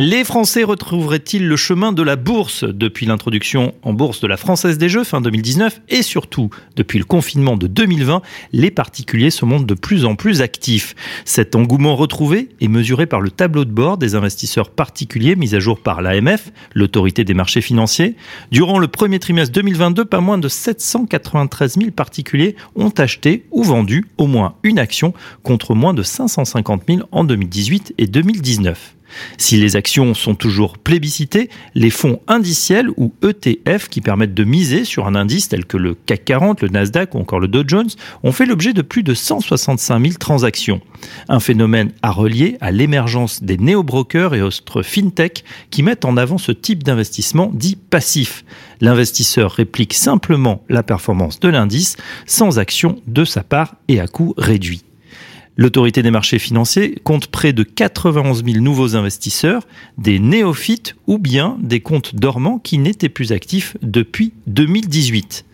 Les Français retrouveraient-ils le chemin de la bourse depuis l'introduction en bourse de la Française des Jeux fin 2019 et surtout depuis le confinement de 2020, les particuliers se montrent de plus en plus actifs. Cet engouement retrouvé est mesuré par le tableau de bord des investisseurs particuliers mis à jour par l'AMF, l'autorité des marchés financiers. Durant le premier trimestre 2022, pas moins de 793 000 particuliers ont acheté ou vendu au moins une action contre moins de 550 000 en 2018 et 2019. Si les actions sont toujours plébiscitées, les fonds indiciels ou ETF qui permettent de miser sur un indice tel que le CAC 40, le Nasdaq ou encore le Dow Jones ont fait l'objet de plus de 165 000 transactions. Un phénomène à relier à l'émergence des néo-brokers et autres fintech qui mettent en avant ce type d'investissement dit passif. L'investisseur réplique simplement la performance de l'indice sans action de sa part et à coût réduit. L'autorité des marchés financiers compte près de 91 000 nouveaux investisseurs, des néophytes ou bien des comptes dormants qui n'étaient plus actifs depuis 2018.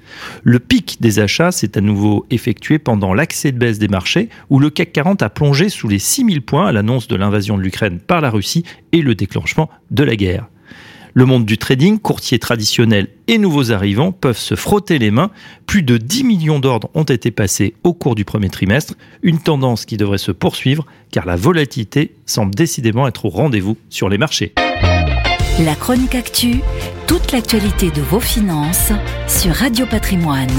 Le pic des achats s'est à nouveau effectué pendant l'accès de baisse des marchés où le CAC 40 a plongé sous les 6000 points à l'annonce de l'invasion de l'Ukraine par la Russie et le déclenchement de la guerre. Le monde du trading, courtiers traditionnels et nouveaux arrivants peuvent se frotter les mains. Plus de 10 millions d'ordres ont été passés au cours du premier trimestre, une tendance qui devrait se poursuivre car la volatilité semble décidément être au rendez-vous sur les marchés. La chronique actu, toute l'actualité de vos finances sur Radio Patrimoine.